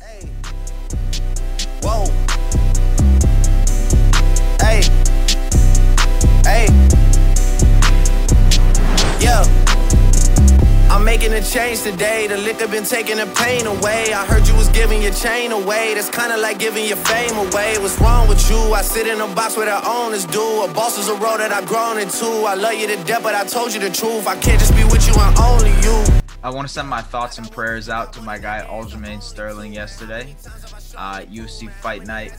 Hey. Whoa. Hey. Hey. Yeah. I'm making a change today. The liquor been taking the pain away. I heard you was giving your chain away. That's kinda like giving your fame away. What's wrong with you? I sit in a box where the owners do. A boss is a role that I've grown into. I love you to death, but I told you the truth. I can't just be with you and only you. I want to send my thoughts and prayers out to my guy Aljamain Sterling yesterday. Uh, UFC Fight Night.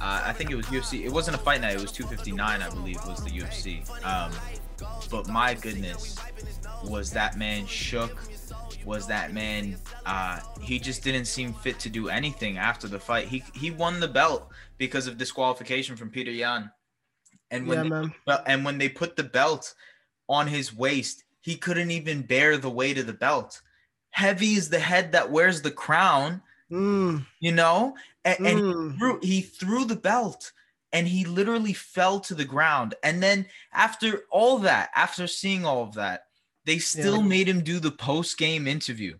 Uh, I think it was UFC. It wasn't a fight night. It was 259, I believe, was the UFC. Um, but my goodness, was that man shook? Was that man? Uh, he just didn't seem fit to do anything after the fight. He he won the belt because of disqualification from Petr Yan. And when Yeah, they, and when they put the belt on his waist, he couldn't even bear the weight of the belt. Heavy is the head that wears the crown, Mm, you know. And, and he mm. threw he threw the belt and he literally fell to the ground and then after all that after seeing all of that they still made him do the post game interview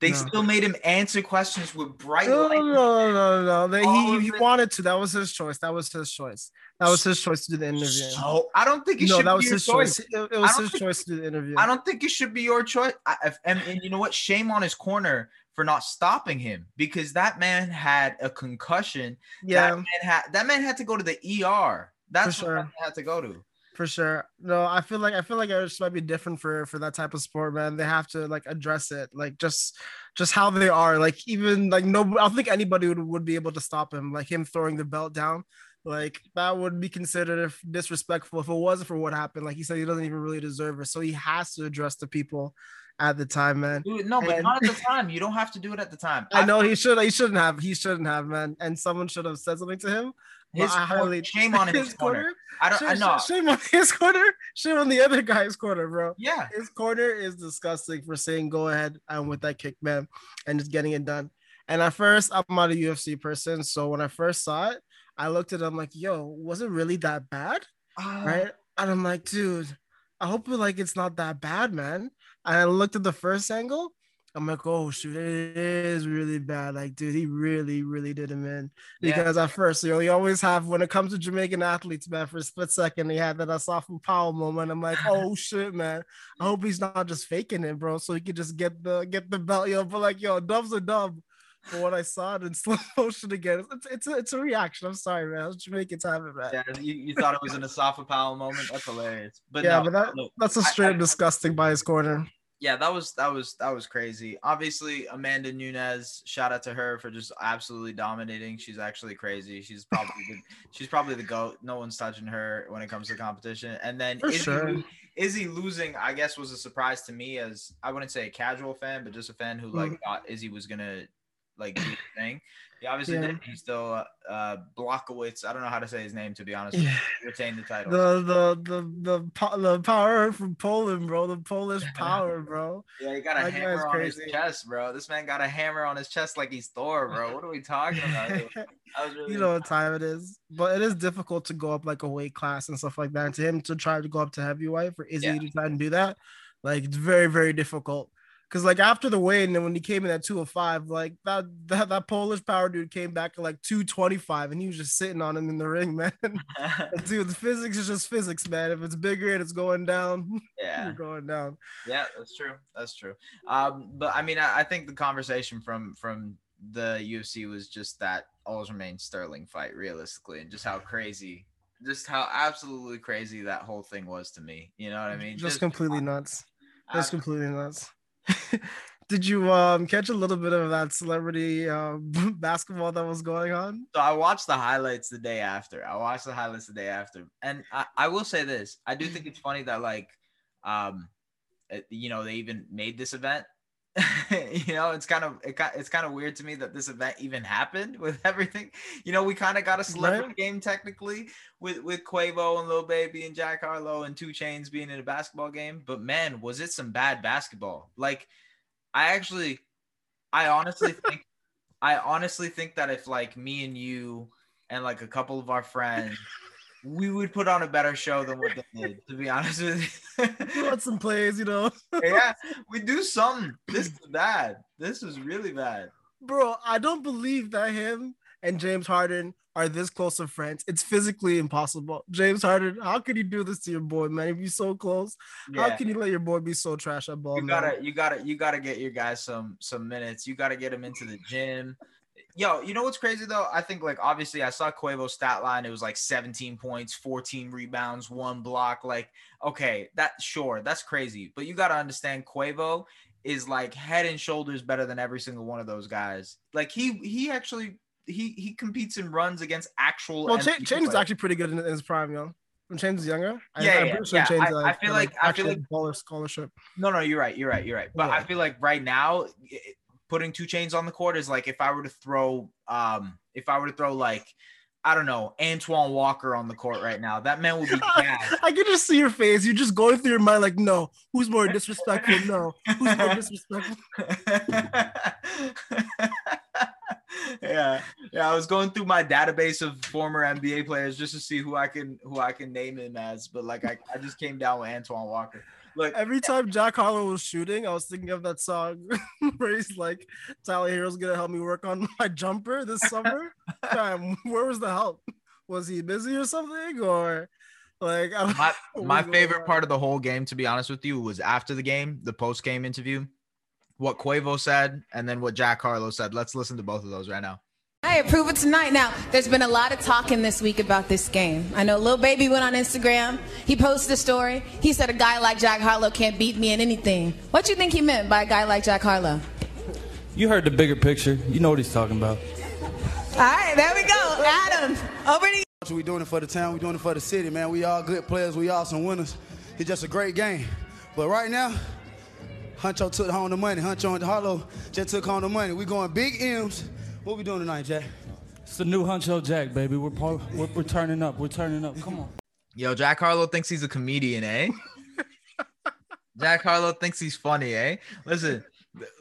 they No. still made him answer questions with bright No, no, lights no, no, no. They, he, he it. wanted to. That was his choice. That was his choice. That was his choice to do the interview. so i don't think it should. no, should that be was your his choice, choice. It, it was his think- choice to do the interview. i don't think it should be your choice I, if- and, and you know what shame on his corner for not stopping him because that man had a concussion yeah, that man had that man had to go to the er that's For what that sure. had to go to for sure. No, I feel like I feel like it just might be different for for that type of sport, man. They have to like address it, like just just how they are. Like even like no, I don't think anybody would, would be able to stop him. Like him throwing the belt down, like that would be considered if disrespectful if it wasn't for what happened. Like he said, he doesn't even really deserve it, so he has to address the people at the time, man. It- no but And- not at the time you don't have to do it at the time I know he should. He shouldn't have. He shouldn't have, man. And someone should have said something to him. His corner- highly- shame on his, corner. I don't. I Shame, know. shame on his corner. Shame on the other guy's corner, bro. Yeah. His corner is disgusting for saying go ahead and with that kick, man, and just getting it done. And at first, I'm not a UFC person, so when I first saw it, I looked at him like, "Yo, was it really that bad?" Uh, Right? And I'm like, "Dude, I hope like it's not that bad, man." And I looked at the first angle. I'm like, "Oh shoot, it is really bad." Like, dude, he really, really did him in Yeah. because at first, you know, you always have when it comes to Jamaican athletes, man. For a split second, he had that Asafa Powell moment. I'm like, oh shit, man. I hope he's not just faking it, bro. So he could just get the get the belt, yo. But like, yo, dub's a dub. But when I saw it in slow motion again, it's it's a, it's a reaction. I'm sorry, man. Jamaicans have it, man. Yeah, you, you thought it was an Asafa Powell moment. That's hilarious. But yeah, no, but that, look, that's a straight I- up disgusting by his corner. Yeah, that was that was that was crazy. Obviously, Amanda Nunes. Shout out to her for just absolutely dominating. She's actually crazy. She's probably the, she's probably the goat. No one's touching her when it comes to competition. And then For Izzy, sure. Izzy losing, I guess, was a surprise to me as I wouldn't say a casual fan, but just a fan who like Mhm. thought Izzy was gonna like do the thing. He obviously Yeah. did. He's still uh, uh Blockowitz. I don't know how to say his name to be honest. Yeah. Retain the title. The the the the po- the power from Poland, bro. The Polish power, bro. Yeah, he got a That hammer on his crazy. chest, bro. This man got a hammer on his chest like he's Thor, bro. What are we talking about? Really you know what time it is, but it is difficult to go up like a weight class and stuff like that. And to him to try to go up to heavyweight for Izzy Yeah. to try and do that, like it's very very difficult. Cause like after the weigh and then when he came in at 205, like that, that that Polish power dude came back at like 225 and he was just sitting on him in the ring, man. dude, the physics is just physics, man. If it's bigger and it's going down, yeah, you're going down. yeah, that's true. That's true. Um, but I mean, I, I think the conversation from from the UFC was just that Aljamain Sterling fight, realistically, and just how crazy, just how absolutely crazy that whole thing was to me. You know what I mean? just, completely nuts. Just completely nuts. Did you um catch a little bit of that celebrity uh, basketball that was going on? So I watched the highlights the day after. I watched the highlights the day after, and I, I will say this: I do think it's funny that like, um, you know, they even made this event you know, it's kind of it, it's kind of weird to me that this event even happened with everything. You know, we kind of got a celebrity right. game technically with with Quavo and Lil Baby and Jack Harlow and 2 Chainz being in a basketball game, but man, was it some bad basketball? Like, I actually, I honestly think, I honestly think that if like me and you and like a couple of our friends we would put on a better show than what they did, to be honest with you. We want some plays, you know. yeah, we do something. This is bad. This is really bad. Bro, I don't believe that him and James Harden are this close of friends. It's physically impossible. James Harden, how could you do this to your boy, man? If you're so close, yeah. how can you let your boy be so trash at ball? You gotta, man? you gotta, you gotta get your guys some some minutes. You gotta get him into the gym yo, you know what's crazy though? I think like obviously I saw Quavo's stat line. It was like 17 points, 14 rebounds, one block. Like, okay, that sure, that's crazy. But you gotta understand Quavo is like head and shoulders better than every single one of those guys. Like he he actually he he competes and runs against actual. Well, Ch- is actually pretty good in, in his prime, yo. When Chainz is younger, yeah, I, yeah, sure yeah. Chainz, I, I, feel like, like I feel like baller scholarship. No, no, you're right, you're right, you're right. But yeah. I feel like right now, putting 2 Chainz on the court is like if I were to throw um if I were to throw like I don't know, Antoine Walker on the court right now. That man would be I can just see your face. You're just going through your mind like, no, who's more disrespectful? No, who's more disrespectful? yeah, yeah. I was going through my database of former NBA players just to see who I can who I can name him as, but like I, I just came down with Antoine Walker. Like every time Jack Harlow was shooting, I was thinking of that song where he's like, Tyler Herro's gonna help me work on my jumper this summer. Damn, where was the help? Was he busy or something? Or like my, my favorite part of the whole game, to be honest with you, was after the game, the post game interview, what Quavo said, and then what Jack Harlow said. Let's listen to both of those right now. I approve it tonight. Now, there's been a lot of talking this week about this game. I know Lil Baby went on Instagram. He posted a story. He said a guy like Jack Harlow can't beat me in anything. What do you think he meant by a guy like Jack Harlow? You heard the bigger picture. You know what he's talking about. All right, there we go. Adam, over to you. We doing it for the town. We doing it for the city, man. We all good players. We all some winners. It's just a great game. But right now, Huncho took home the money. Huncho and Harlow just took home the money. We going big M's what we doing tonight, Jack? It's the new Huncho Jack, baby. We're, we're, we're turning up. We're turning up. Come on. Yo, Jack Harlow thinks he's a comedian, eh? Jack Harlow thinks he's funny, eh? Listen,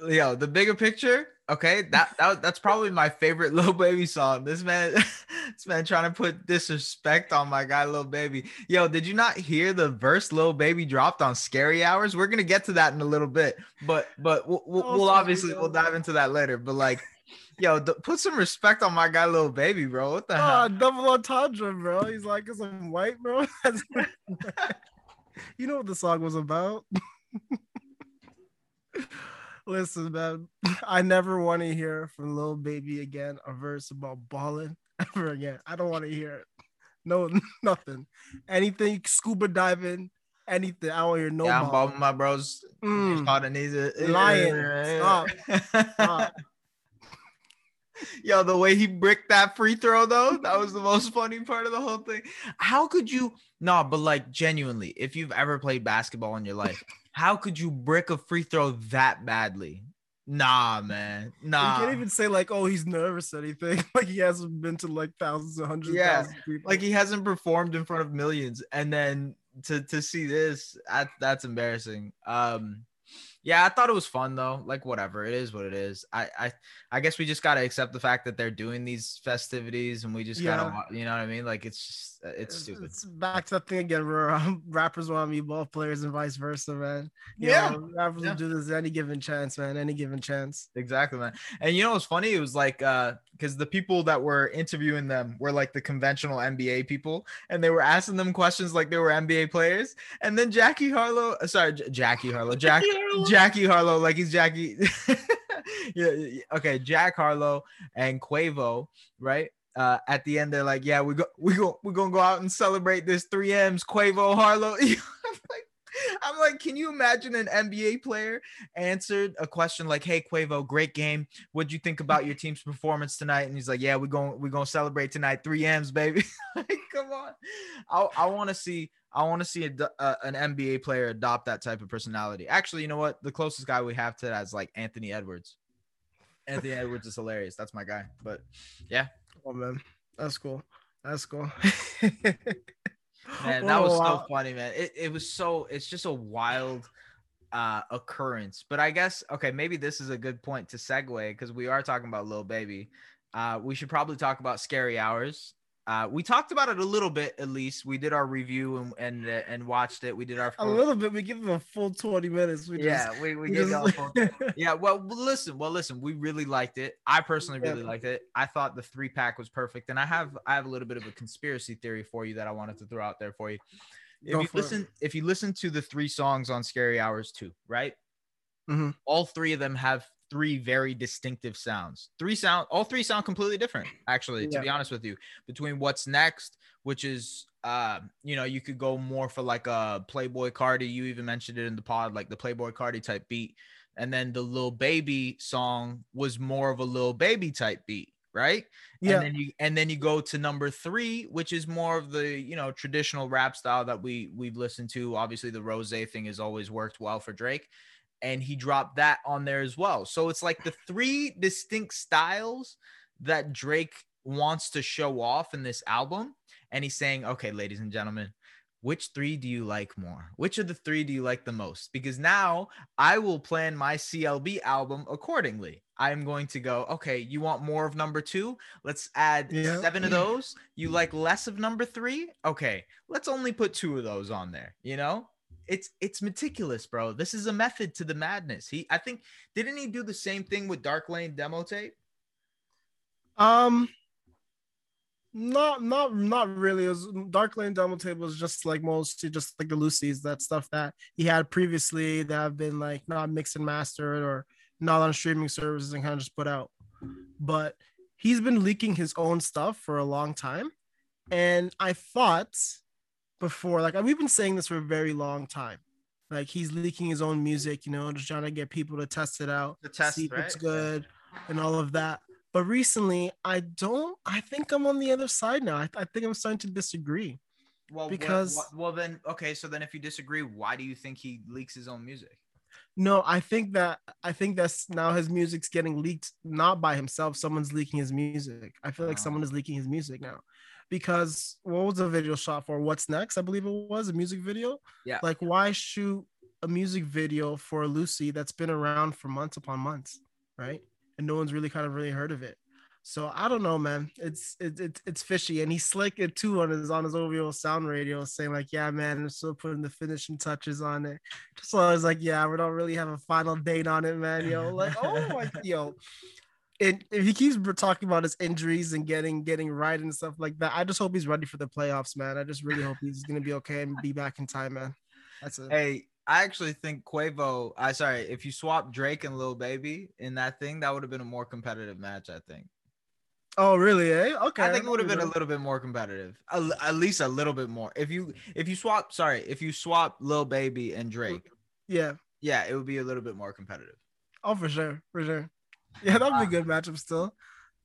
yo, the bigger picture, okay, that, that that's probably my favorite Lil Baby song. This man, this man trying to put disrespect on my guy Lil Baby. Yo, did you not hear the verse Lil Baby dropped on Scary Hours? We're gonna get to that in a little bit, but but we'll, we'll, we'll obviously we'll dive into that later. But like Yo, put some respect on my guy, Lil Baby, bro. What the oh, hell? Double entendre, bro. He's like, "Is I'm white, bro." you know what the song was about? Listen, man, I never want to hear from Lil Baby again a verse about balling ever again. I don't want to hear it. No, nothing. Anything scuba diving, anything. I don't hear no. Yeah, I'm bobbing my bros. Mm. Eh, eh, Lying. Eh, Stop. Stop. Yo, the way he bricked that free throw though, that was the most funny part of the whole thing. How could you no, but like genuinely, if you've ever played basketball in your life, how could you brick a free throw that badly? Nah, man. Nah. You can't even say like, oh, he's nervous or anything. Like he hasn't been to like thousands hundreds yeah. of thousands of people. Like he hasn't performed in front of millions. And then to to see this, that, that's embarrassing. Um yeah, I thought it was fun though. Like whatever, it is what it is. I I I guess we just gotta accept the fact that they're doing these festivities, and we just yeah. gotta, you know what I mean? Like it's just it's stupid. It's back to that thing again where um, rappers want to be ball players and vice versa, man. You yeah, know, rappers yeah. will do this any given chance, man. Any given chance. Exactly, man. And you know what's funny? It was like uh because the people that were interviewing them were like the conventional NBA people, and they were asking them questions like they were NBA players. And then Jackie Harlow, uh, sorry, J- Jackie Harlow, Jack, Jackie Harlow, like he's Jackie. yeah, okay, Jack Harlow and Quavo, right? Uh, at the end, they're like, "Yeah, we go, we go, we're gonna go out and celebrate this three M's, Quavo Harlow." I'm like, I'm like, can you imagine an NBA player answered a question like, "Hey Quavo, great game. What'd you think about your team's performance tonight?" And he's like, "Yeah, we're going, we're gonna celebrate tonight. Three M's, baby. like, come on. I, I want to see, I want to see a, uh, an NBA player adopt that type of personality. Actually, you know what? The closest guy we have to that is like Anthony Edwards. Anthony Edwards is hilarious. That's my guy. But yeah, Oh man, that's cool. That's cool. man that was Oh, so funny man. It, it was so it's just a wild uh occurrence. But i guess okay maybe this is a good point to segue because we are talking about lil baby. Uh we should probably talk about scary hours uh we talked about it a little bit at least we did our review and and, uh, and watched it we did our a little bit. We give them a full twenty minutes. We yeah just, we, we we gave just- full- yeah well listen well listen we really liked it i personally Yeah. really liked it i thought the three pack was perfect and i have i have a little bit of a conspiracy theory for you that i wanted to throw out there for you if Go you for it. listen if you listen to the three songs on scary hours 2 right Mhm. all three of them have three very distinctive sounds. Three sound all three sound completely different actually to be honest with you between what's next which is uh you know you could go more for like a playboi carti you even mentioned it in the pod like the playboi carti type beat. And then the lil baby song was more of a lil baby type beat right? Yeah. and then you and then you go to number three which is more of the you know traditional rap style that we we've listened to. Obviously the rose thing has always worked well for drake and he dropped that on there as well. So it's like the three distinct styles that drake wants to show off in this album. And he's saying okay ladies and gentlemen which three do you like more? Which of the three do you like the most? Because now i will plan my clb album accordingly. I'm going to go okay you want more of number two? Let's add Yeah. seven of those. You like less of number three? Okay let's only put two of those on there you know it's it's meticulous bro this is a method to the madness he i think didn't he do the same thing with dark lane demo tape Um, not not not really. It was Dark Lane Demo Tape was just like mostly just like the loosies, that stuff that he had previously that have been like not mixed and mastered or not on streaming services and kind of just put out. But he's been leaking his own stuff for a long time, and I thought before, like we've been saying this for a very long time. Like he's leaking his own music, you know, just trying to get people to test it out, test, see if it's good, and all of that. But recently, I don't. I think I'm on the other side now. I, I think I'm starting to disagree. well Because- because well then okay so then if you disagree why do you think he leaks his own music No, I think that I think that's now his music's getting leaked not by himself. Someone's leaking his music. I feel like Oh. someone is leaking his music now. Because what was the video shot for? What's next? I believe it was a music video. Yeah. Like, why shoot a music video for loosie that's been around for months upon months, right? And no one's really kind of really heard of it. So I don't know, man. It's it's it's, it's fishy, and he slicked it too on his on his OVO sound radio, saying like, "Yeah, man, I'm still putting the finishing touches on it." Just so I was like, "Yeah, we don't really have a final date on it, man." Yo, like, oh my, yo. And if he keeps talking about his injuries and getting getting right and stuff like that, I just hope he's ready for the playoffs, man. I just really hope he's gonna be okay and be back in time, man. That's it. Hey, I actually think Quavo. I sorry, if you swap Drake and Lil Baby in that thing, that would have been a more competitive match. I think. Oh, really? Eh? Okay. I think it would have been a little. bit more competitive, a at least a little bit more. If you if you swap, sorry, if you swap Lil Baby and Drake, Yeah. yeah, it would be a little bit more competitive. Oh, for sure, for sure. Yeah, that'd be a uh, good matchup still.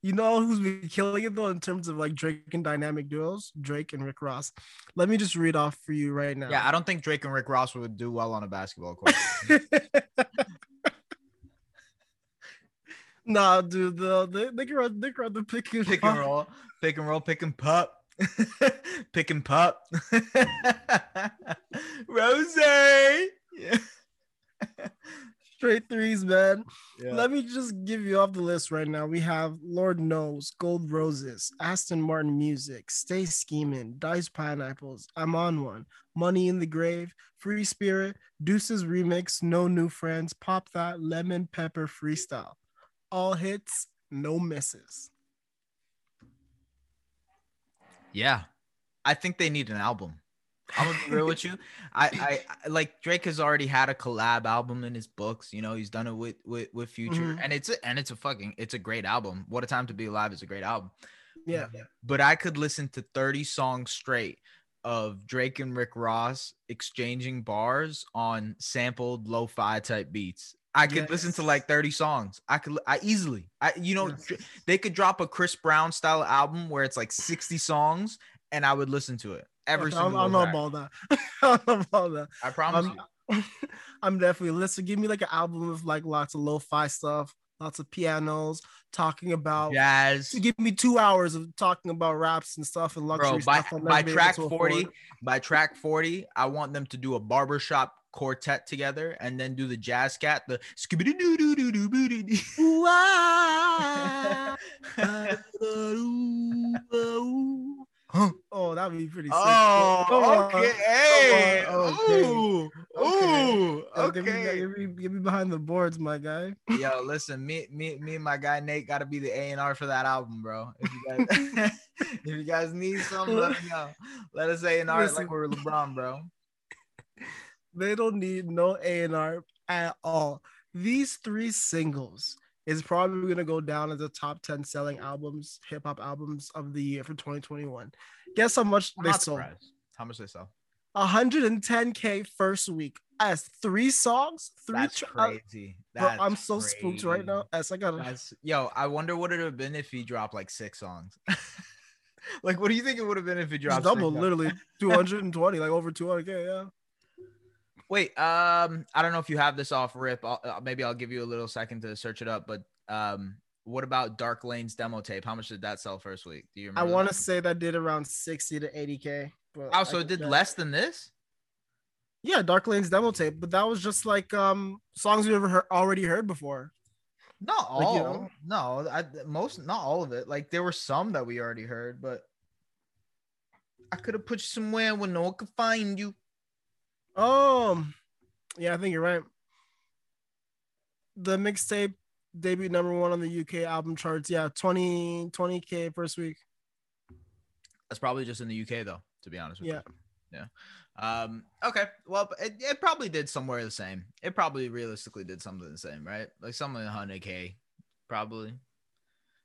You know who's been killing it though in terms of like Drake and dynamic duos? Drake and Rick Ross. Let me just read off for you right now. Yeah, I don't think Drake and Rick Ross would do well on a basketball court. nah, dude, the they, they can run they can run the pick and, pick and roll, pick and roll, pick and pop, pick and pop. Rose. Yeah. Straight threes, man. Yeah. Let me just give you off the list right now. We have Lord Knows, Gold Roses, Aston Martin Music, Stay Scheming, Dice Pineapples, I'm on one, Money in the Grave, Free Spirit, Deuces Remix, No New Friends, Pop That, Lemon Pepper Freestyle. All hits, no misses. Yeah, I think they need an album. I'm gonna be real with you. I, I, like Drake has already had a collab album in his books. You know, he's done it with with with Future, Mhm. and it's a, and it's a fucking it's a great album. What a time to be alive is a great album. Yeah. But I could listen to 30 songs straight of Drake and Rick Ross exchanging bars on sampled lo-fi type beats. I could listen to like 30 songs. I could I easily. I you know Yes. they could drop a Chris Brown style album where it's like 60 songs and I would listen to it. Every Okay, I don't, single I don't know track. about that. I don't know about that. I promise I'm, you. I'm definitely listen. Give me like an album with like lots of lo-fi stuff, lots of pianos, talking about. Jazz. To give me two hours of talking about raps and stuff and luxury Bro, by, stuff. By track 40, by track 40, I want them to do a barbershop quartet together and then do the jazz cat, the skibidi doo doo doo doo boo doo doo. Ooh, ah, oh, that would be pretty sick. Oh, okay. Hey. okay. Ooh. Okay. Ooh. Yo, Get me, Okay. get, me, behind the boards, my guy. Yo, listen, me, me, me, and my guy Nate got to be the A and R for that album, bro. If you guys, if you guys need something, let me know. Let us A and R like we're LeBron, bro. They don't need no A and R at all. These three singles is probably gonna go down as the top 10 selling albums, hip hop albums of the year for 2021. Guess how much I'm they sold? surprised. How much they sell? 110k first week. As three songs, three. That's tr- uh, crazy. bro, I'm so spooked right now. crazy. As I got That's yo. I wonder what it would have been if he dropped like six songs. like, what do you think it would have been if he dropped? double, literally 220, like over 200k. Yeah. Wait, um, I don't know if you have this off rip. I'll, uh, maybe I'll give you a little second to search it up. But um, what about Dark Lane's demo tape? How much did that sell first week? Do you I want to say that did around 60 to 80k. But Oh, so it did less than this? Yeah, Dark Lane's demo tape, but that was just like um songs we ever heard, already heard before. Not all. Like, you know? No, I, most, not all of it. Like there were some that we already heard, but I could have put you somewhere where no one could find you. Um, yeah, I think you're right. The mixtape debut number one on the UK album charts. Yeah, 20 20k first week. That's probably just in the UK though, to be honest with Yeah. you. Yeah. Um, okay. Well, it, it probably did somewhere the same. It probably realistically did something the same, right? Like something 100k, probably.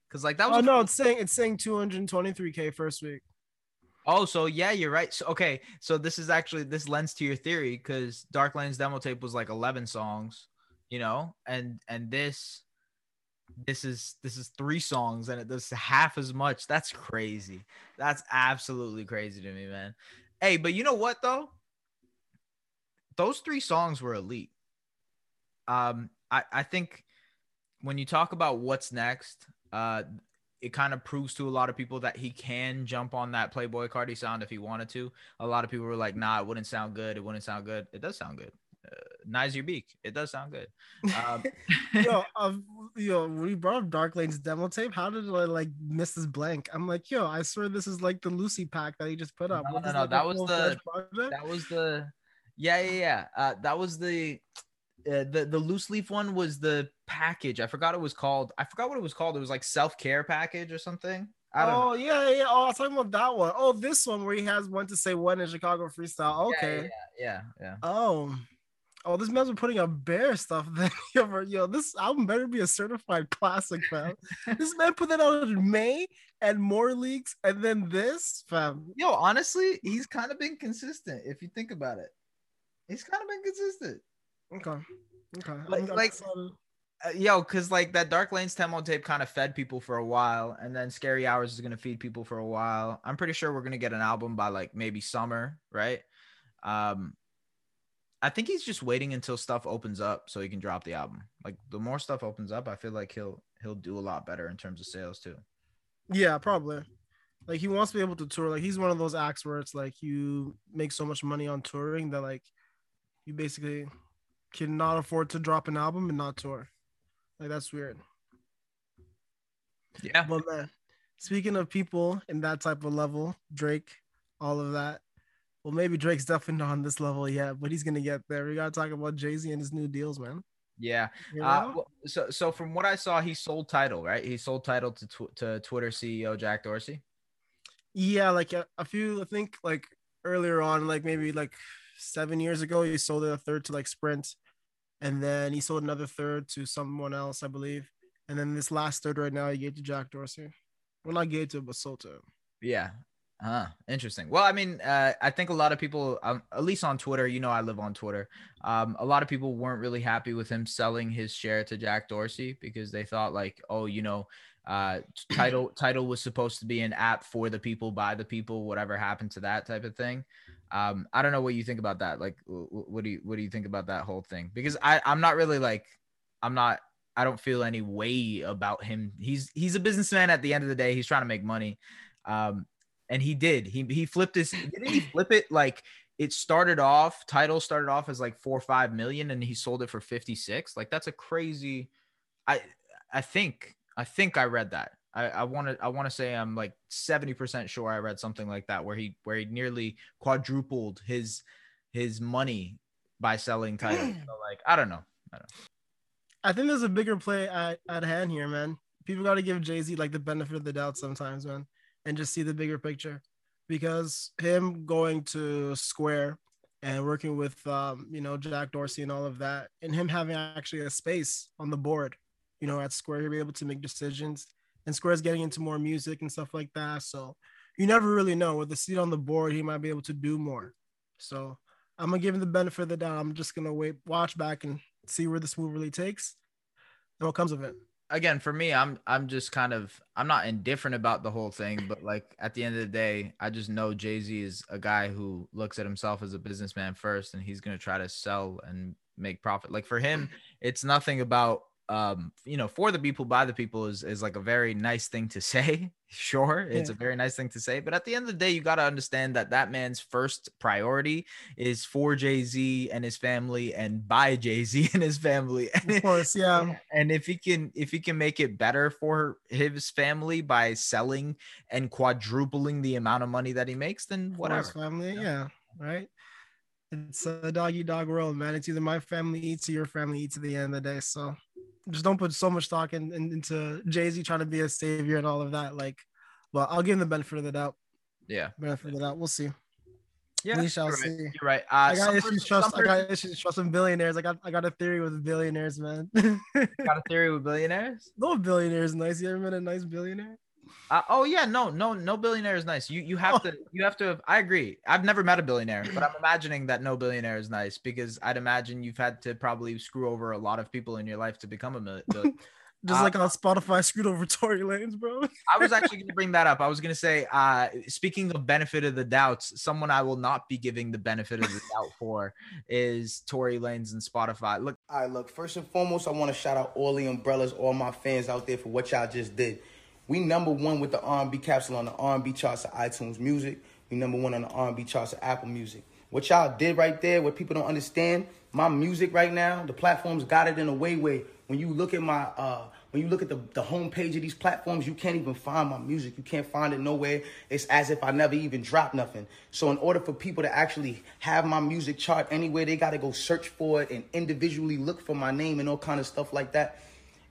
Cause like that was Oh no, it's saying it's saying 223k first week. Oh, so yeah, you're right. So okay, so this is actually this lends to your theory because Dark Lane's demo tape was like 11 songs, you know, and and this this is this is three songs and it does half as much. That's crazy. That's absolutely crazy to me, man. Hey, but you know what though? Those three songs were elite. Um, I I think when you talk about what's next, uh, it kind of proves to a lot of people that he can jump on that Playboi Carti sound if he wanted to. A lot of people were like, "Nah, it wouldn't sound good. It wouldn't sound good. It does sound good. Uh, nice your beak. It does sound good." Um, yo, um, yo, when you brought up Dark Lane's demo tape, how did I like miss this blank? I'm like, yo, I swear this is like the loosie pack that he just put up. No, What no, no, like, that was the- that was the, yeah, yeah, yeah. Uh, that was the. Uh, the the loose leaf one was the package. I forgot it was called. I forgot what it was called. It was like self care package or something. I don't know. oh yeah, yeah. Oh, I was talking about that one. Oh, this one where he has one to say one in Chicago freestyle. Yeah, Okay. Yeah, yeah, yeah. Oh, oh, this man's been putting up bare stuff. Then yo, this album better be a certified classic, fam. this man put that out in May and more leaks, and then this, fam. Yo, honestly, he's kind of been consistent if you think about it. He's kind of been consistent. Okay, okay. Like- I'm- I'm like- excited. Uh, yo, because like that Dark Lane's Demo tape kind of fed people for a while, and then Scary Hours is gonna feed people for a while. I'm pretty sure we're gonna get an album by like maybe summer, right? Um, I think he's just waiting until stuff opens up so he can drop the album. Like the more stuff opens up, I feel like he'll he'll do a lot better in terms of sales too. Yeah, probably. Like he wants to be able to tour. Like he's one of those acts where it's like you make so much money on touring that like you basically cannot afford to drop an album and not tour. Like that's weird. Yeah, But man, speaking of people in that type of level, Drake, all of that. Well, maybe Drake's definitely not on this level yet, but he's gonna get there. We gotta talk about Jay Z and his new deals, man. yeah. You Uh, well, so so from what I saw, he sold Tidal, right? He sold Tidal to tw- to Twitter CEO Jack Dorsey. Yeah, like a, a few, I think like earlier on, like maybe like seven years ago, he sold it a third to like Sprint, and then he sold another third to someone else, I believe. And then this last third right now, he gave to Jack Dorsey. Well, not gave to, but sold to. Yeah. Uh, interesting. Well, I mean, uh, I think a lot of people, um, at least on Twitter, you know, I live on Twitter. Um, a lot of people weren't really happy with him selling his share to Jack Dorsey because they thought like, oh, you know, uh, Tidal Tidal was supposed to be an app for the people by the people. Whatever happened to that type of thing. Um, I don't know what you think about that. Like, what do you what do you think about that whole thing? Because I I'm not really like I'm not I don't feel any way about him. He's he's a businessman at the end of the day. He's trying to make money. Um, and he did. He he flipped his. Didn't he flip it like it started off? Tidal started off as like four or five million, and he sold it for fifty six. Like that's a crazy. I I think I think I read that. I, I want to I want to say I'm like 70% sure I read something like that where he where he nearly quadrupled his his money by selling Tidal's. so like I don't know. I don't know. I think there's a bigger play at, at hand here, man. People got to give Jay Z like the benefit of the doubt sometimes, man and just see the bigger picture because him going to Square and working with um, you know Jack Dorsey and all of that, and him having actually a space on the board, you know, at Square, he'll be able to make decisions. And Square's getting into more music and stuff like that, so you never really know. With the seat on the board, he might be able to do more. So I'm gonna give him the benefit of the doubt. I'm just gonna wait, watch back, and see where this move really takes and what comes of it again for me i'm i'm just kind of i'm not indifferent about the whole thing but like at the end of the day i just know jay-z is a guy who looks at himself as a businessman first and he's to try to sell and make profit like for him it's nothing about um you know for the people by the people is is like a very nice thing to say sure it's yeah. a very nice thing to say but at the end of the day you got to understand that that man's first priority is for jay-z and his family and by jay-z and his family of course yeah and if he can if he can make it better for his family by selling and quadrupling the amount of money that he makes then whatever family yeah. yeah right it's a doggy dog world man it's either my family eats or your family eats at the end of the day so just don't put so much stock in, in into Jay Z trying to be a savior and all of that. Like, but I'll give him the benefit of the doubt. Yeah, benefit of the doubt. We'll see. Yeah, we shall you're see. Right. You're right. Uh, I got issues trust. I got issues trusting billionaires. I got I got a theory with billionaires, man. got a theory with billionaires? No billionaires nice. You ever met a nice billionaire? Uh, oh yeah, no, no, no billionaire is nice. You you have oh. to you have to. I agree. I've never met a billionaire, but I'm imagining that no billionaire is nice because I'd imagine you've had to probably screw over a lot of people in your life to become a billionaire. Just uh, like on Spotify screwed over Tory Lanez, bro. I was actually going to bring that up. I was going to say, uh, speaking of benefit of the doubts, someone I will not be giving the benefit of the doubt for is Tory Lanez and Spotify. Look, all right, look. First and foremost, I want to shout out all the umbrellas, all my fans out there for what y'all just did. We number one with the R&B capsule on the R&B charts of iTunes Music. We number one on the R&B charts of Apple Music. What y'all did right there, what people don't understand, my music right now, the platforms got it in a way where when you look at my uh, when you look at the, the homepage of these platforms, you can't even find my music. You can't find it nowhere. It's as if I never even dropped nothing. So in order for people to actually have my music chart anywhere, they gotta go search for it and individually look for my name and all kind of stuff like that.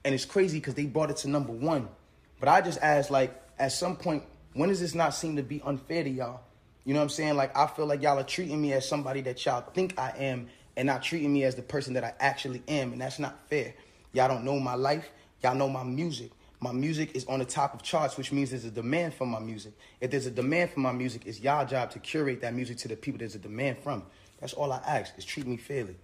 And it's crazy because they brought it to number one. But I just ask, like, at some point, when does this not seem to be unfair to y'all? You know what I'm saying? Like, I feel like y'all are treating me as somebody that y'all think I am and not treating me as the person that I actually am. And that's not fair. Y'all don't know my life. Y'all know my music. My music is on the top of charts, which means there's a demand for my music. If there's a demand for my music, it's y'all job to curate that music to the people there's a demand from. That's all I ask is treat me fairly.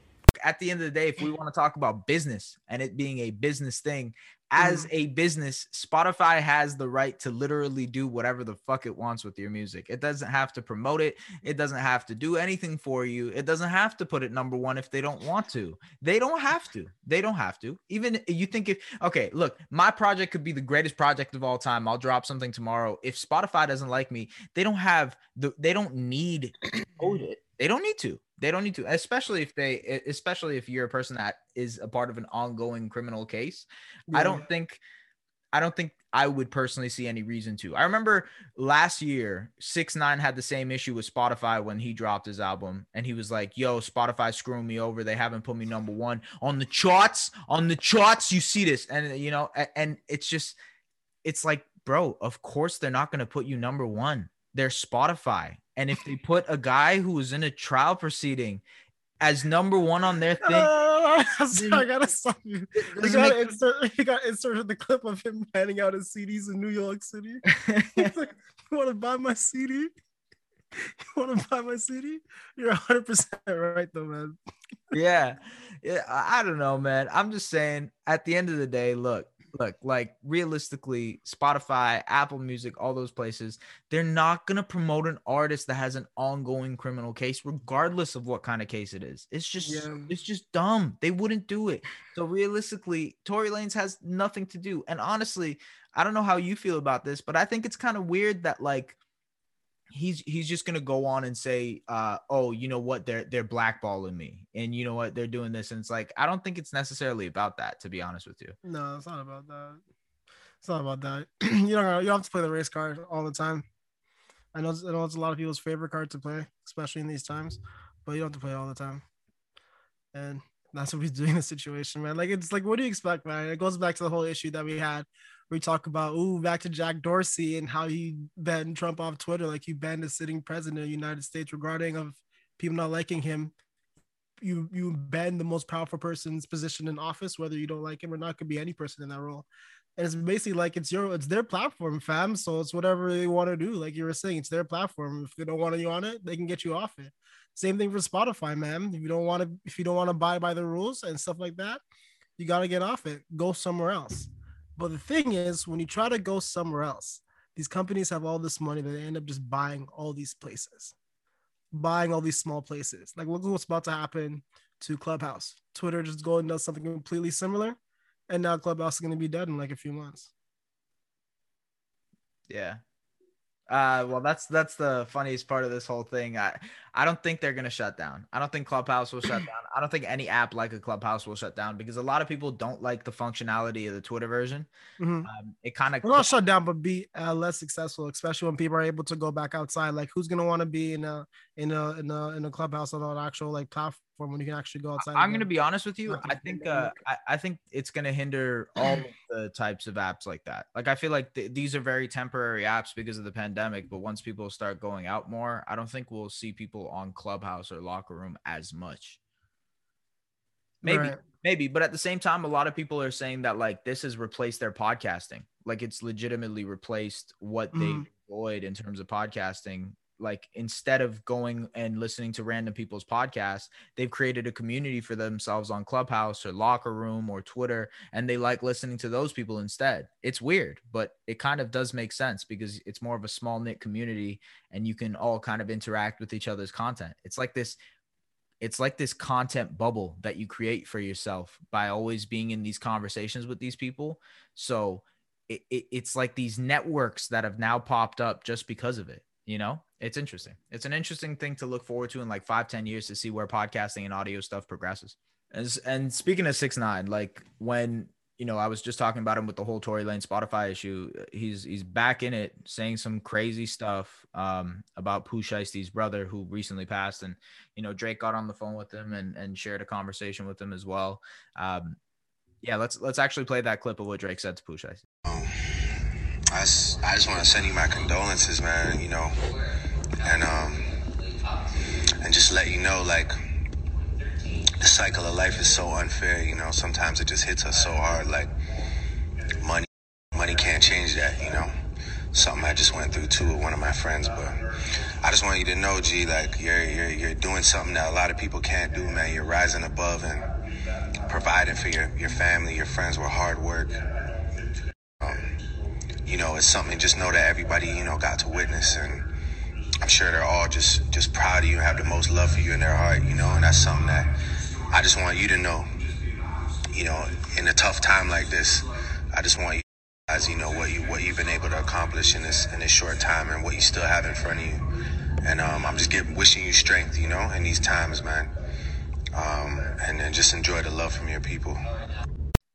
At the end of the day, if we want to talk about business and it being a business thing, as mm-hmm. a business, Spotify has the right to literally do whatever the fuck it wants with your music. It doesn't have to promote it. It doesn't have to do anything for you. It doesn't have to put it number one if they don't want to. They don't have to. They don't have to. Even you think if okay, look, my project could be the greatest project of all time. I'll drop something tomorrow. If Spotify doesn't like me, they don't have the they don't need to it. They don't need to. They don't need to, especially if they, especially if you're a person that is a part of an ongoing criminal case. Yeah. I don't think, I don't think I would personally see any reason to. I remember last year, Six Nine had the same issue with Spotify when he dropped his album, and he was like, "Yo, Spotify screwing me over. They haven't put me number one on the charts. On the charts, you see this, and you know, and it's just, it's like, bro, of course they're not gonna put you number one. They're Spotify. And if they put a guy who was in a trial proceeding as number one on their thing, I'm sorry, I gotta stop you. You gotta insert, you gotta insert the clip of him handing out his CDs in New York City. He's like, you want to buy my CD? You want to buy my CD? You're 100 percent right, though, man. yeah, yeah. I don't know, man. I'm just saying. At the end of the day, look, look. Like realistically, Spotify, Apple Music, all those places, they're not gonna promote an artist that has an ongoing criminal case, regardless of what kind of case it is. It's just, Yeah. it's just dumb. They wouldn't do it. So realistically, Tory Lanez has nothing to do. And honestly, I don't know how you feel about this, but I think it's kind of weird that like he's he's just gonna go on and say, uh, oh, you know what, they're they're blackballing me, and you know what, they're doing this, and it's like I don't think it's necessarily about that, to be honest with you. No, it's not about that. It's not about that. you don't. You don't have to play the race card all the time. I know. It's, I know it's a lot of people's favorite card to play, especially in these times. But you don't have to play it all the time. And that's what he's doing in the situation, man. Like it's like, what do you expect, man? It goes back to the whole issue that we had. We talk about, ooh, back to Jack Dorsey and how he banned Trump off Twitter, like you banned a sitting president of the United States regarding of people not liking him you you ban the most powerful person's position in office, whether you don't like him or not. Could be any person in that role, and it's basically like it's your it's their platform, fam. So it's whatever they want to do. Like you were saying, it's their platform. If they don't want you on it, they can get you off it. Same thing for Spotify, man. If you don't want to, if you don't want to abide by the rules and stuff like that, you got to get off it. Go somewhere else. But the thing is, when you try to go somewhere else, these companies have all this money that they end up just buying all these places buying all these small places. Like look what's about to happen to Clubhouse. Twitter just go and does something completely similar, and now Clubhouse is going to be dead in like a few months. Yeah. Uh, well, that's that's the funniest part of this whole thing. I I don't think they're gonna shut down. I don't think Clubhouse will shut down. I don't think any app like a Clubhouse will shut down because a lot of people don't like the functionality of the Twitter version. Mhm. Um, it kind of Well, not shut down, but be uh, less successful, especially when people are able to go back outside. Like, who's going to want to be in a in a in a in a clubhouse on an actual like platform when you can actually go outside? I'm gonna be honest with you. I think uh. I, I think it's gonna hinder all the types of apps like that. Like I feel like th- these are very temporary apps because of the pandemic. But once people start going out more, I don't think we'll see people on Clubhouse or Locker Room as much. Maybe, Right. maybe, but at the same time, a lot of people are saying that like this has replaced their podcasting. Like it's legitimately replaced what they Mhm. enjoyed in terms of podcasting. Like instead of going and listening to random people's podcasts, they've created a community for themselves on Clubhouse or Locker Room or Twitter, and they like listening to those people instead. It's weird, but it kind of does make sense because it's more of a small knit community and you can all kind of interact with each other's content. It's like this it's like this content bubble that you create for yourself by always being in these conversations with these people. So it, it, it's like these networks that have now popped up just because of it. You know, it's interesting. It's an interesting thing to look forward to in like five, ten years to see where podcasting and audio stuff progresses. As, and speaking of six nine, like when you know I was just talking about him with the whole Tory Lane Spotify issue, he's he's back in it, saying some crazy stuff um, about Pooh Shiesty's brother who recently passed, and you know Drake got on the phone with him and and shared a conversation with him as well. Um, yeah, let's let's actually play that clip of what Drake said to Pooh Shiesty. I just, I just want to send you my condolences, man. You know, and um, and just let you know, like, the cycle of life is so unfair. You know, sometimes it just hits us so hard. Like, money, money can't change that. You know, something I just went through too with one of my friends. But I just want you to know, G, like, you're you're you're doing something that a lot of people can't do, man. You're rising above and providing for your your family, your friends with hard work you know, it's something. Just know that everybody, you know, got to witness, and I'm sure they're all just just proud of you and have the most love for you in their heart, you know, and that's something that I just want you to know. You know, in a tough time like this, I just want you guys, you know, what you what you've been able to accomplish in this in this short time and what you still have in front of you. And um, I'm just getting wishing you strength, you know, in these times, man. Um, and then just enjoy the love from your people.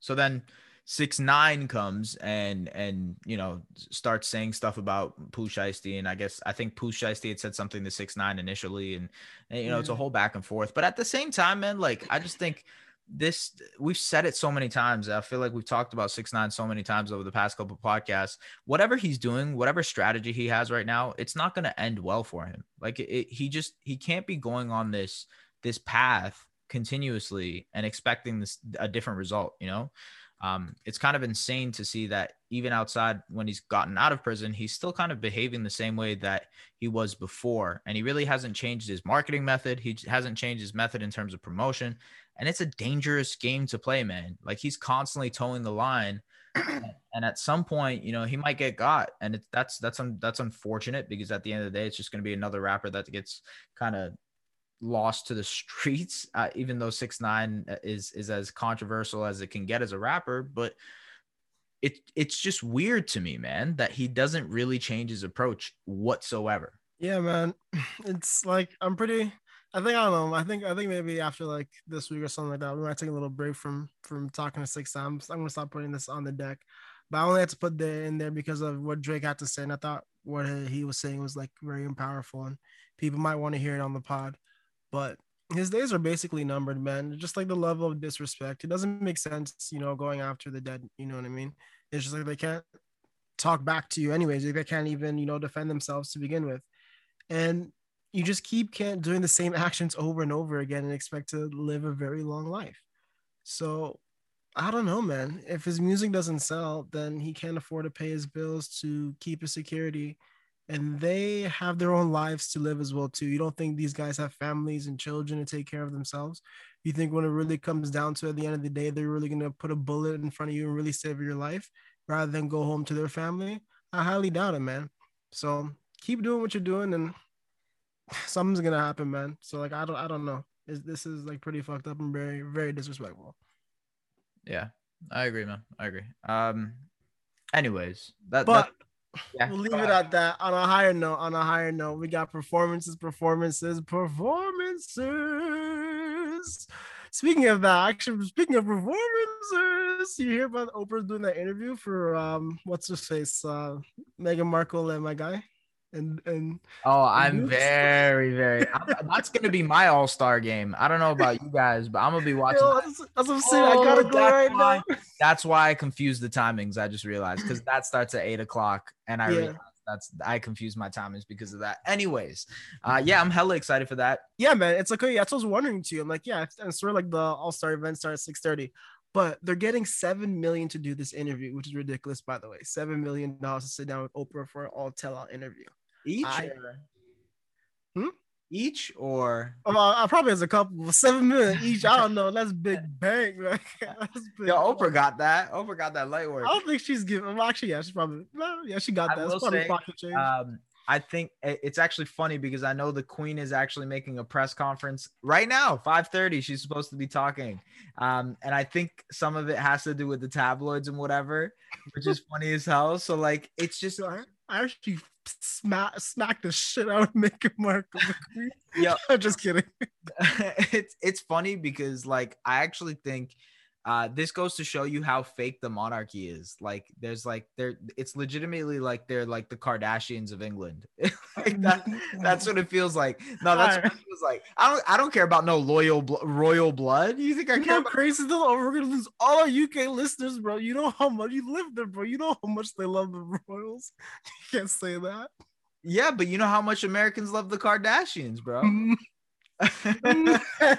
So then six nine comes and and you know starts saying stuff about Pooh Shiesty, and I guess I think Pooh Shiesty had said something to six nine initially, and, and you know it's a whole back and forth. But at the same time, man, like I just think this we've said it so many times. I feel like we've talked about six nine so many times over the past couple of podcasts. Whatever he's doing, whatever strategy he has right now, it's not going to end well for him. Like it, he just he can't be going on this this path continuously and expecting this a different result. You know, um, it's kind of insane to see that even outside when he's gotten out of prison, he's still kind of behaving the same way that he was before. And he really hasn't changed his marketing method. He hasn't changed his method in terms of promotion. And it's a dangerous game to play, man. Like he's constantly towing the line. and at some point, you know, he might get got, and it's that's that's un, that's unfortunate because at the end of the day, it's just going to be another rapper that gets kind of lost to the streets uh, even though six nine is is as controversial as it can get as a rapper but it it's just weird to me man that he doesn't really change his approach whatsoever. Yeah man. It's like i'm pretty i think i don't know i think i think maybe after like this week or something like that we might take a little break from from talking to six times i'm gonna stop putting this on the deck. But i only had to put that in there because of what drake had to say and i thought what he was saying was like very powerful and people might want to hear it on the pod but his days are basically numbered, man. Just like the level of disrespect. It doesn't make sense, you know, going after the dead. You know what I mean? It's just like they can't talk back to you anyways. Like They can't even, you know, defend themselves to begin with. And you just keep can't doing the same actions over and over again and expect to live a very long life. So I don't know, man. If his music doesn't sell, then he can't afford to pay his bills to keep his security and they have their own lives to live as well too. You don't think these guys have families and children to take care of themselves? You think when it really comes down to at the end of the day, they're really gonna put a bullet in front of you and really save your life rather than go home to their family? I highly doubt it, man. So keep doing what you're doing, and something's gonna happen, man. So like I don't I don't know. this is like pretty fucked up and very very disrespectful. Yeah, I agree, man. I agree. Um, anyways, that but. That- yeah, we'll leave it at that. On a higher note, on a higher note, we got performances, performances, performances. Speaking of that, actually, speaking of performances, you hear about Oprah doing that interview for um, what's his face, uh, Meghan Markle and my guy and and oh i'm very very I'm, that's gonna be my all-star game i don't know about you guys but i'm gonna be watching Yo, that's, that's, what i'm saying oh, i gotta go right why, now that's why i confused the timings i just realized because that starts at eight o'clock and i yeah. realized that's I confused my timings because of that. Anyways, uh, yeah, I'm hella excited for that. Yeah, man, it's like okay, that's what I was wondering too. I'm like, yeah, and sort of like the All Star event starts at 6:30, but they're getting seven million to do this interview, which is ridiculous, by the way. Seven million dollars to sit down with Oprah for an all tell out interview. Each? I, or, hmm? Each or? Oh, I probably has a couple, seven million each. I don't know. That's big bank. Right? That's big. Yeah, Oprah got that. Oprah got that light work. I don't think she's giving. Well, actually, yeah, she's probably. Well, yeah, she got that. I will say, pocket change. Um, I think it's actually funny because I know the queen is actually making a press conference right now, 5:30. She's supposed to be talking. Um, and I think some of it has to do with the tabloids and whatever, which is funny as hell. So like it's just I actually smack smack the shit out of Meghan Markle. yeah, I'm just kidding. it's it's funny because like I actually think uh, this goes to show you how fake the monarchy is. Like, there's like there, it's legitimately like they're like the Kardashians of England. like that, that's what it feels like. No, that's what it feels like. I don't, I don't care about no loyal bl- royal blood. You think I care? About- crazy though. Oh, we're gonna lose all our UK listeners, bro. You know how much you live there, bro. You know how much they love the royals. You can't say that. Yeah, but you know how much Americans love the Kardashians, bro.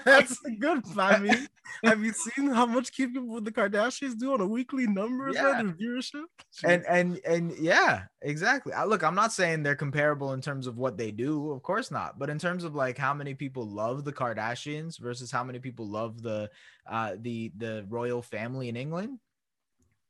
That's good. I mean, have you seen how much keeping with the Kardashians do on a weekly numbers yeah. and viewership? And and and yeah, exactly. I, look, I'm not saying they're comparable in terms of what they do, of course not. But in terms of like how many people love the Kardashians versus how many people love the uh the the royal family in England,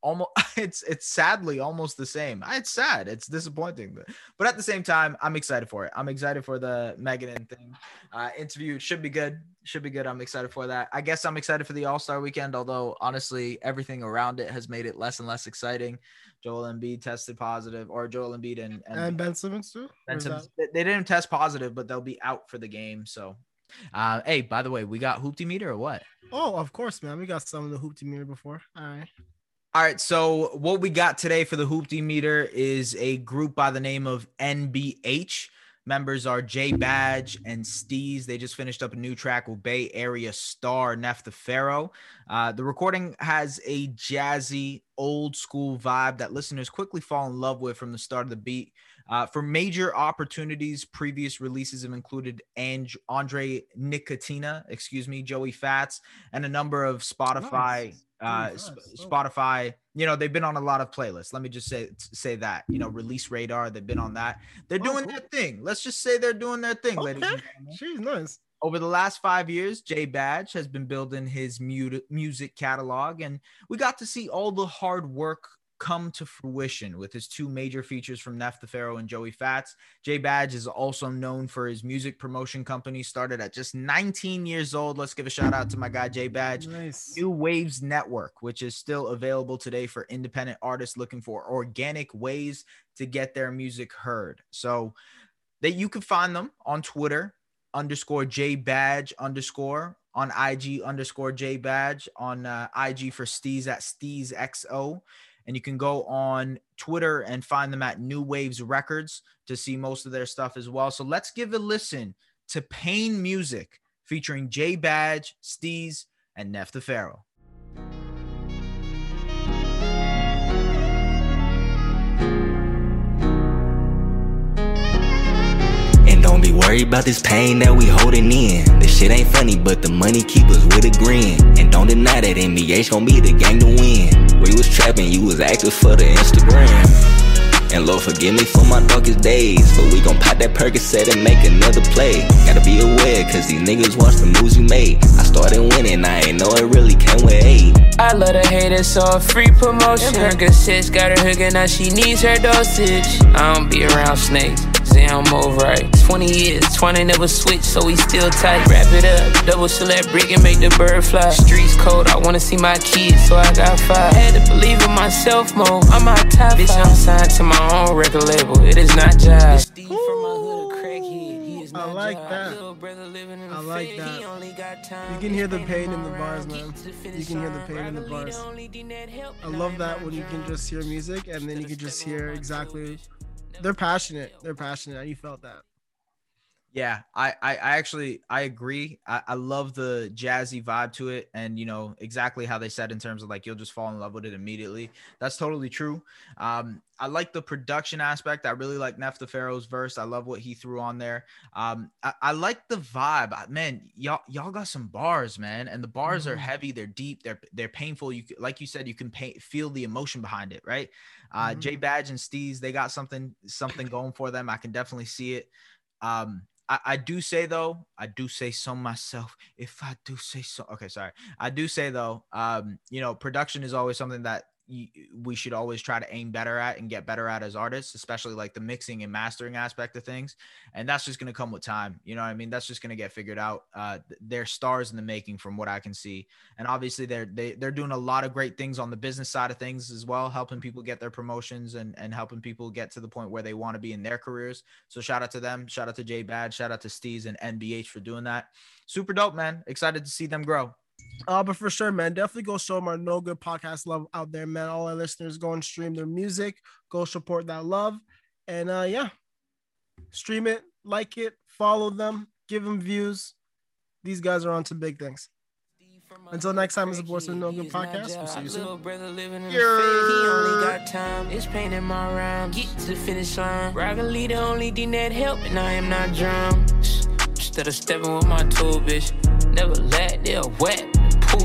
almost it's it's sadly almost the same. It's sad. It's disappointing, but but at the same time, I'm excited for it. I'm excited for the Meghan thing. Uh, interview should be good. Should be good. I'm excited for that. I guess I'm excited for the All Star Weekend. Although honestly, everything around it has made it less and less exciting. Joel Embiid tested positive, or Joel Embiid and and, and Ben Simmons too. Ben Simmons, they didn't test positive, but they'll be out for the game. So uh, hey, by the way, we got hoopty meter or what? Oh, of course, man. We got some of the hoopty meter before. All right. All right, so what we got today for the Hoopty meter is a group by the name of NBH. members are J Badge and Steez. They just finished up a new track with Bay Area star Nef the Pharaoh. Uh, the recording has a jazzy, old school vibe that listeners quickly fall in love with from the start of the beat. Uh, for major opportunities, previous releases have included And- Andre Nickatina, excuse me, Joey Fats, and a number of Spotify. Nice. Uh, oh. Spotify, you know, they've been on a lot of playlists. Let me just say say that. You know, release radar, they've been on that. They're Oh, doing cool. their thing. Let's just say they're doing their thing, ladies and gentlemen. She's nice. Over the last five years, Jay Badge has been building his mu- music catalog, and we got to see all the hard work come to fruition with his two major features from Nef the Pharaoh and Joey Fats. Jay Badge is also known for his music promotion company, started at just 19 years old. Let's give a shout out to my guy Jay Badge. Nice. New Waves Network, which is still available today for independent artists looking for organic ways to get their music heard. So that you can find them on Twitter underscore J Badge underscore on IG underscore J Badge on uh, IG for Steez at Steez XO. And you can go on Twitter and find them at New Waves Records to see most of their stuff as well. So let's give a listen to Pain Music featuring J Badge, Steez, and Nef the Pharaoh. And don't be worried about this pain that we holding in. This shit ain't funny, but the money keep us with a grin. And don't deny that NBH gon' be the gang to win. We was trapping, you was active for the Instagram. And Lord forgive me for my darkest days. But we gon' pop that Percocet and make another play. Gotta be aware, cause these niggas watch the moves you made. I started winning, I ain't know it really came with aid. I love the haters, so a free promotion. Percocets got her hooking, now she needs her dosage. I don't be around snakes. Say I'm over right. 20 years, 20 never switch, so we still tight. Wrap it up, double select brick and make the bird fly. Streets cold, I wanna see my kids, so I got five. Had to believe in myself more. I'm out top Bitch, I'm signed to my own record label. It is not jive. Steve from my hood, a crackhead. He is I like that. Little brother living in I like that. he only got time. You can hear the pain in the bars, man. You can hear the pain in the Rock a leader, bars. only thing that help, I love that when you can just hear music and then you can just hear exactly. They're passionate. They're passionate. You felt that. Yeah, I, I, I actually I agree. I, I love the jazzy vibe to it, and you know exactly how they said in terms of like you'll just fall in love with it immediately. That's totally true. Um, I like the production aspect. I really like Nef the Pharaoh's verse. I love what he threw on there. Um, I, I like the vibe. Man, y'all y'all got some bars, man, and the bars are Mhm. heavy. They're deep. They're they're painful. You like you said, you can feel the emotion behind it, right? Uh, Mhm. J Badge and Steez, they got something something going for them. I can definitely see it. Um, I, I do say though, I do say so myself. If I do say so, okay, sorry. I do say though, um, you know, production is always something that we should always try to aim better at and get better at as artists, especially like the mixing and mastering aspect of things. And that's just gonna come with time. You know I mean? That's just gonna get figured out. Uh, they're stars in the making, from what I can see. And obviously, they're they, they're doing a lot of great things on the business side of things as well, helping people get their promotions and and helping people get to the point where they want to be in their careers. So shout out to them. Shout out to Jay Bad. Shout out to Steez and NBH for doing that. Super dope, man. Excited to see them grow. Uh, but for sure, man, definitely go show them our No Good podcast love out there, man. All our listeners go and stream their music, go support that love, and uh, yeah, stream it, like it, follow them, give them views. These guys are on to big things. Until next time, it's the Boys with No Good podcast. We'll see you soon. Little brother living in the he only got time. It's painting my rhyme. Get to the finish line. Rock the only thing that help, and I am not drunk. Instead of stepping with my tool, bitch. Never let, they're wet.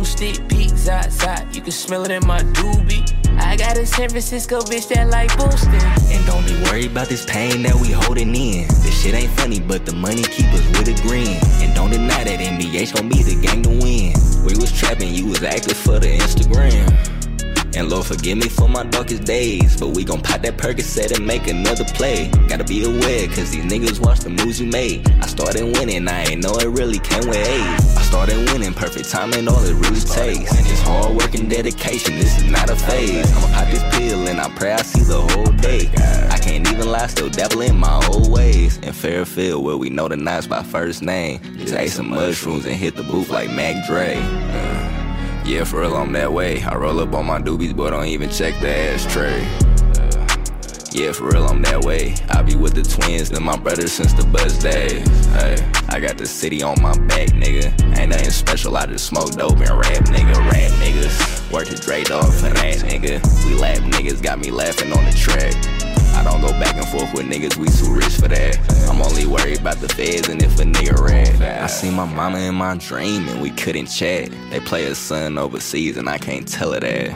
Pool stick. You can smell it in my doobie. I got a San Francisco bitch that like boosting. And don't be worried about this pain that we holding in. This shit ain't funny, but the money keep us with a grin. And don't deny that NBH gon' be the gang to win. We was trapping, you was active for the Instagram. And Lord forgive me for my darkest days. But we gon' pop that Percocet and make another play. Gotta be aware, cause these niggas watch the moves you made. I started winning, I ain't know it really came with age. I started winning, perfect timing, all it really takes. It's hard work and dedication, this is not a phase. I'ma pop this pill and I pray I see the whole day. I can't even lie, still dabbling in my old ways. In Fairfield, where we know the Knots by first name. Just ate some mushrooms and hit the booth like Mac Dre. Uh, yeah, for real, I'm that way. I roll up on my doobies, but don't even check the ashtray. Yeah, for real, I'm that way. I be with the twins, then my brothers since the buzz days. Hey, I got the city on my back, nigga. Ain't nothing special, I just smoke dope and rap, nigga. Rap niggas. Work to Dre dog for that, nigga. We laugh niggas, got me laughing on the track. I don't go back and forth with niggas, we too rich for that. I'm only worried about the feds and if a nigga rat. I see my mama in my dream and we couldn't chat. They play a son overseas and I can't tell her that.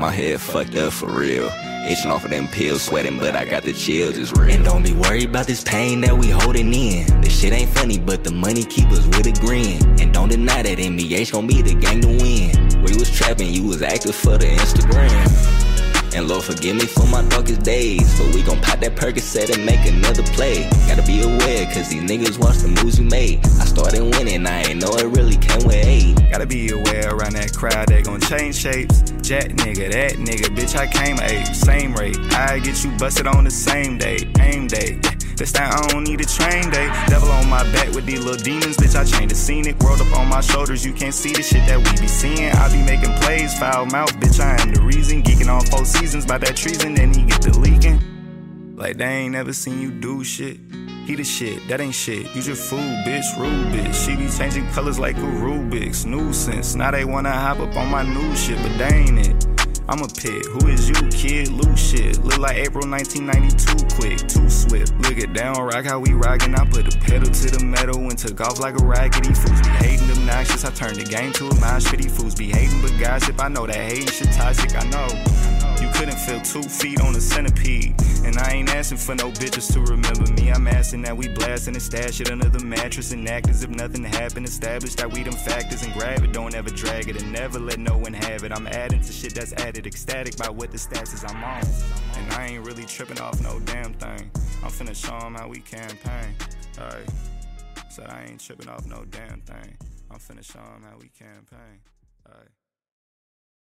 My head fucked up for real. Itching off of them pills, sweating, but I got the chills, it's real. And don't be worried about this pain that we holding in. This shit ain't funny, but the money keep us with a grin. And don't deny that NBH gon' be the gang to win. We was trapping, you was active for the Instagram. And Lord forgive me for my darkest days. But we gon' pop that Percocet and make another play. Gotta be aware, cause these niggas watch the moves you made. I started winning, I ain't know it really came with eight. Gotta be aware around that crowd, they gon' change shapes. Jack nigga, that nigga, bitch, I came eight, same rate. I get you busted on the same day, aim day. This time I don't need a train day. Devil on my back with these little demons, bitch. I changed the scenic world up on my shoulders. You can't see the shit that we be seeing. I be making plays, foul mouth, bitch. I am the reason. Geeking on four seasons by that treason, then he get the leaking. Like they ain't never seen you do shit. He the shit, that ain't shit. You just fool, bitch, rude bitch. She be changing colors like a Rubik's nuisance. Now they wanna hop up on my new shit, but they ain't it. I'm a pit. Who is you, kid? Loose shit. Look like April 1992, quick, too swift. Look it down, rock how we rockin'. I put the pedal to the metal and took off like a raggedy. Fools be hating obnoxious. I turned the game to a mosh pity. Fools be hating but gossip. I know that hating shit toxic. I know. You couldn't feel two feet on a centipede. And I ain't asking for no bitches to remember me. I'm asking that we blast and stash it under the mattress and act as if nothing happened. Establish that we them factors and grab it. Don't ever drag it and never let no one have it. I'm adding to shit that's added. Ecstatic by what the stats is I'm on. And I ain't really tripping off no damn thing. I'm finna show them how we campaign. Alright. Said I ain't tripping off no damn thing. I'm finna show them how we campaign. Alright.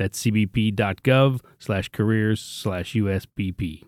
That's cbp.gov slash careers slash USBP.